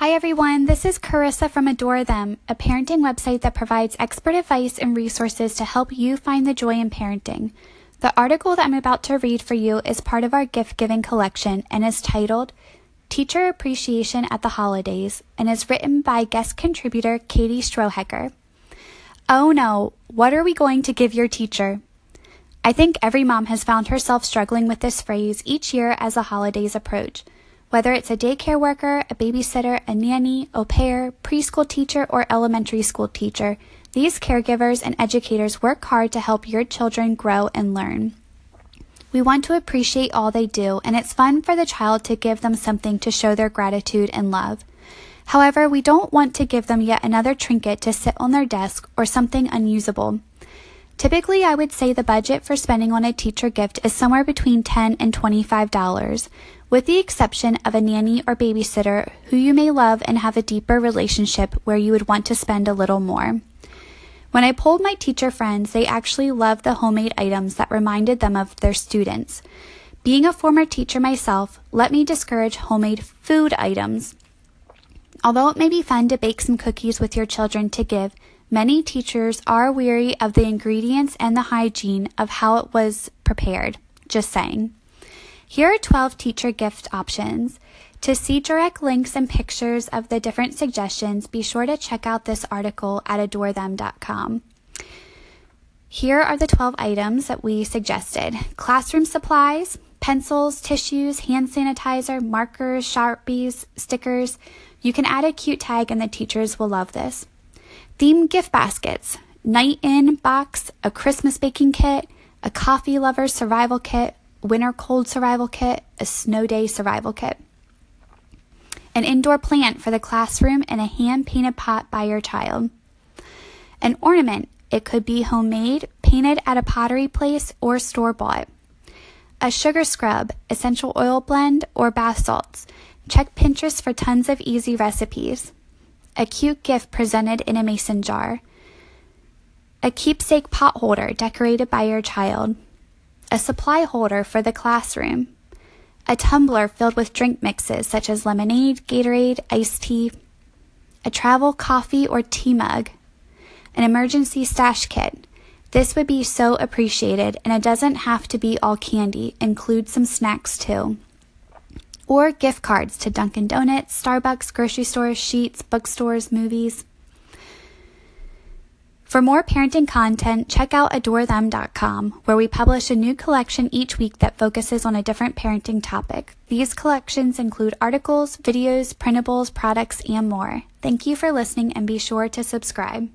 Hi everyone, this is Carissa from Adore Them, a parenting website that provides expert advice and resources to help you find the joy in parenting. The article that I'm about to read for you is part of our gift giving collection and is titled Teacher Appreciation at the Holidays and is written by guest contributor Katie Strohecker. Oh no, what are we going to give your teacher? I think every mom has found herself struggling with this phrase each year as the holidays approach. Whether it's a daycare worker, a babysitter, a nanny, au pair, preschool teacher, or elementary school teacher, these caregivers and educators work hard to help your children grow and learn. We want to appreciate all they do, and it's fun for the child to give them something to show their gratitude and love. However, we don't want to give them yet another trinket to sit on their desk or something unusable. Typically, I would say the budget for spending on a teacher gift is somewhere between 10 and $25 with the exception of a nanny or babysitter who you may love and have a deeper relationship where you would want to spend a little more. When I polled my teacher friends, they actually loved the homemade items that reminded them of their students. Being a former teacher myself, let me discourage homemade food items. Although it may be fun to bake some cookies with your children to give, many teachers are weary of the ingredients and the hygiene of how it was prepared. Just saying. Here are 12 teacher gift options. To see direct links and pictures of the different suggestions, be sure to check out this article at adorethem.com. Here are the 12 items that we suggested classroom supplies, pencils, tissues, hand sanitizer, markers, sharpies, stickers. You can add a cute tag, and the teachers will love this. Theme gift baskets, night in box, a Christmas baking kit, a coffee lover survival kit, winter cold survival kit, a snow day survival kit, an indoor plant for the classroom, and a hand painted pot by your child. An ornament, it could be homemade, painted at a pottery place, or store bought. A sugar scrub, essential oil blend, or bath salts. Check Pinterest for tons of easy recipes. A cute gift presented in a mason jar. A keepsake pot holder decorated by your child a supply holder for the classroom, a tumbler filled with drink mixes such as lemonade, Gatorade, iced tea, a travel coffee or tea mug, an emergency stash kit. This would be so appreciated, and it doesn't have to be all candy, include some snacks too. Or gift cards to Dunkin' Donuts, Starbucks, grocery stores, Sheetz, bookstores, movies. For more parenting content, check out adorethem.com, where we publish a new collection each week that focuses on a different parenting topic. These collections include articles, videos, printables, products, and more. Thank you for listening and be sure to subscribe.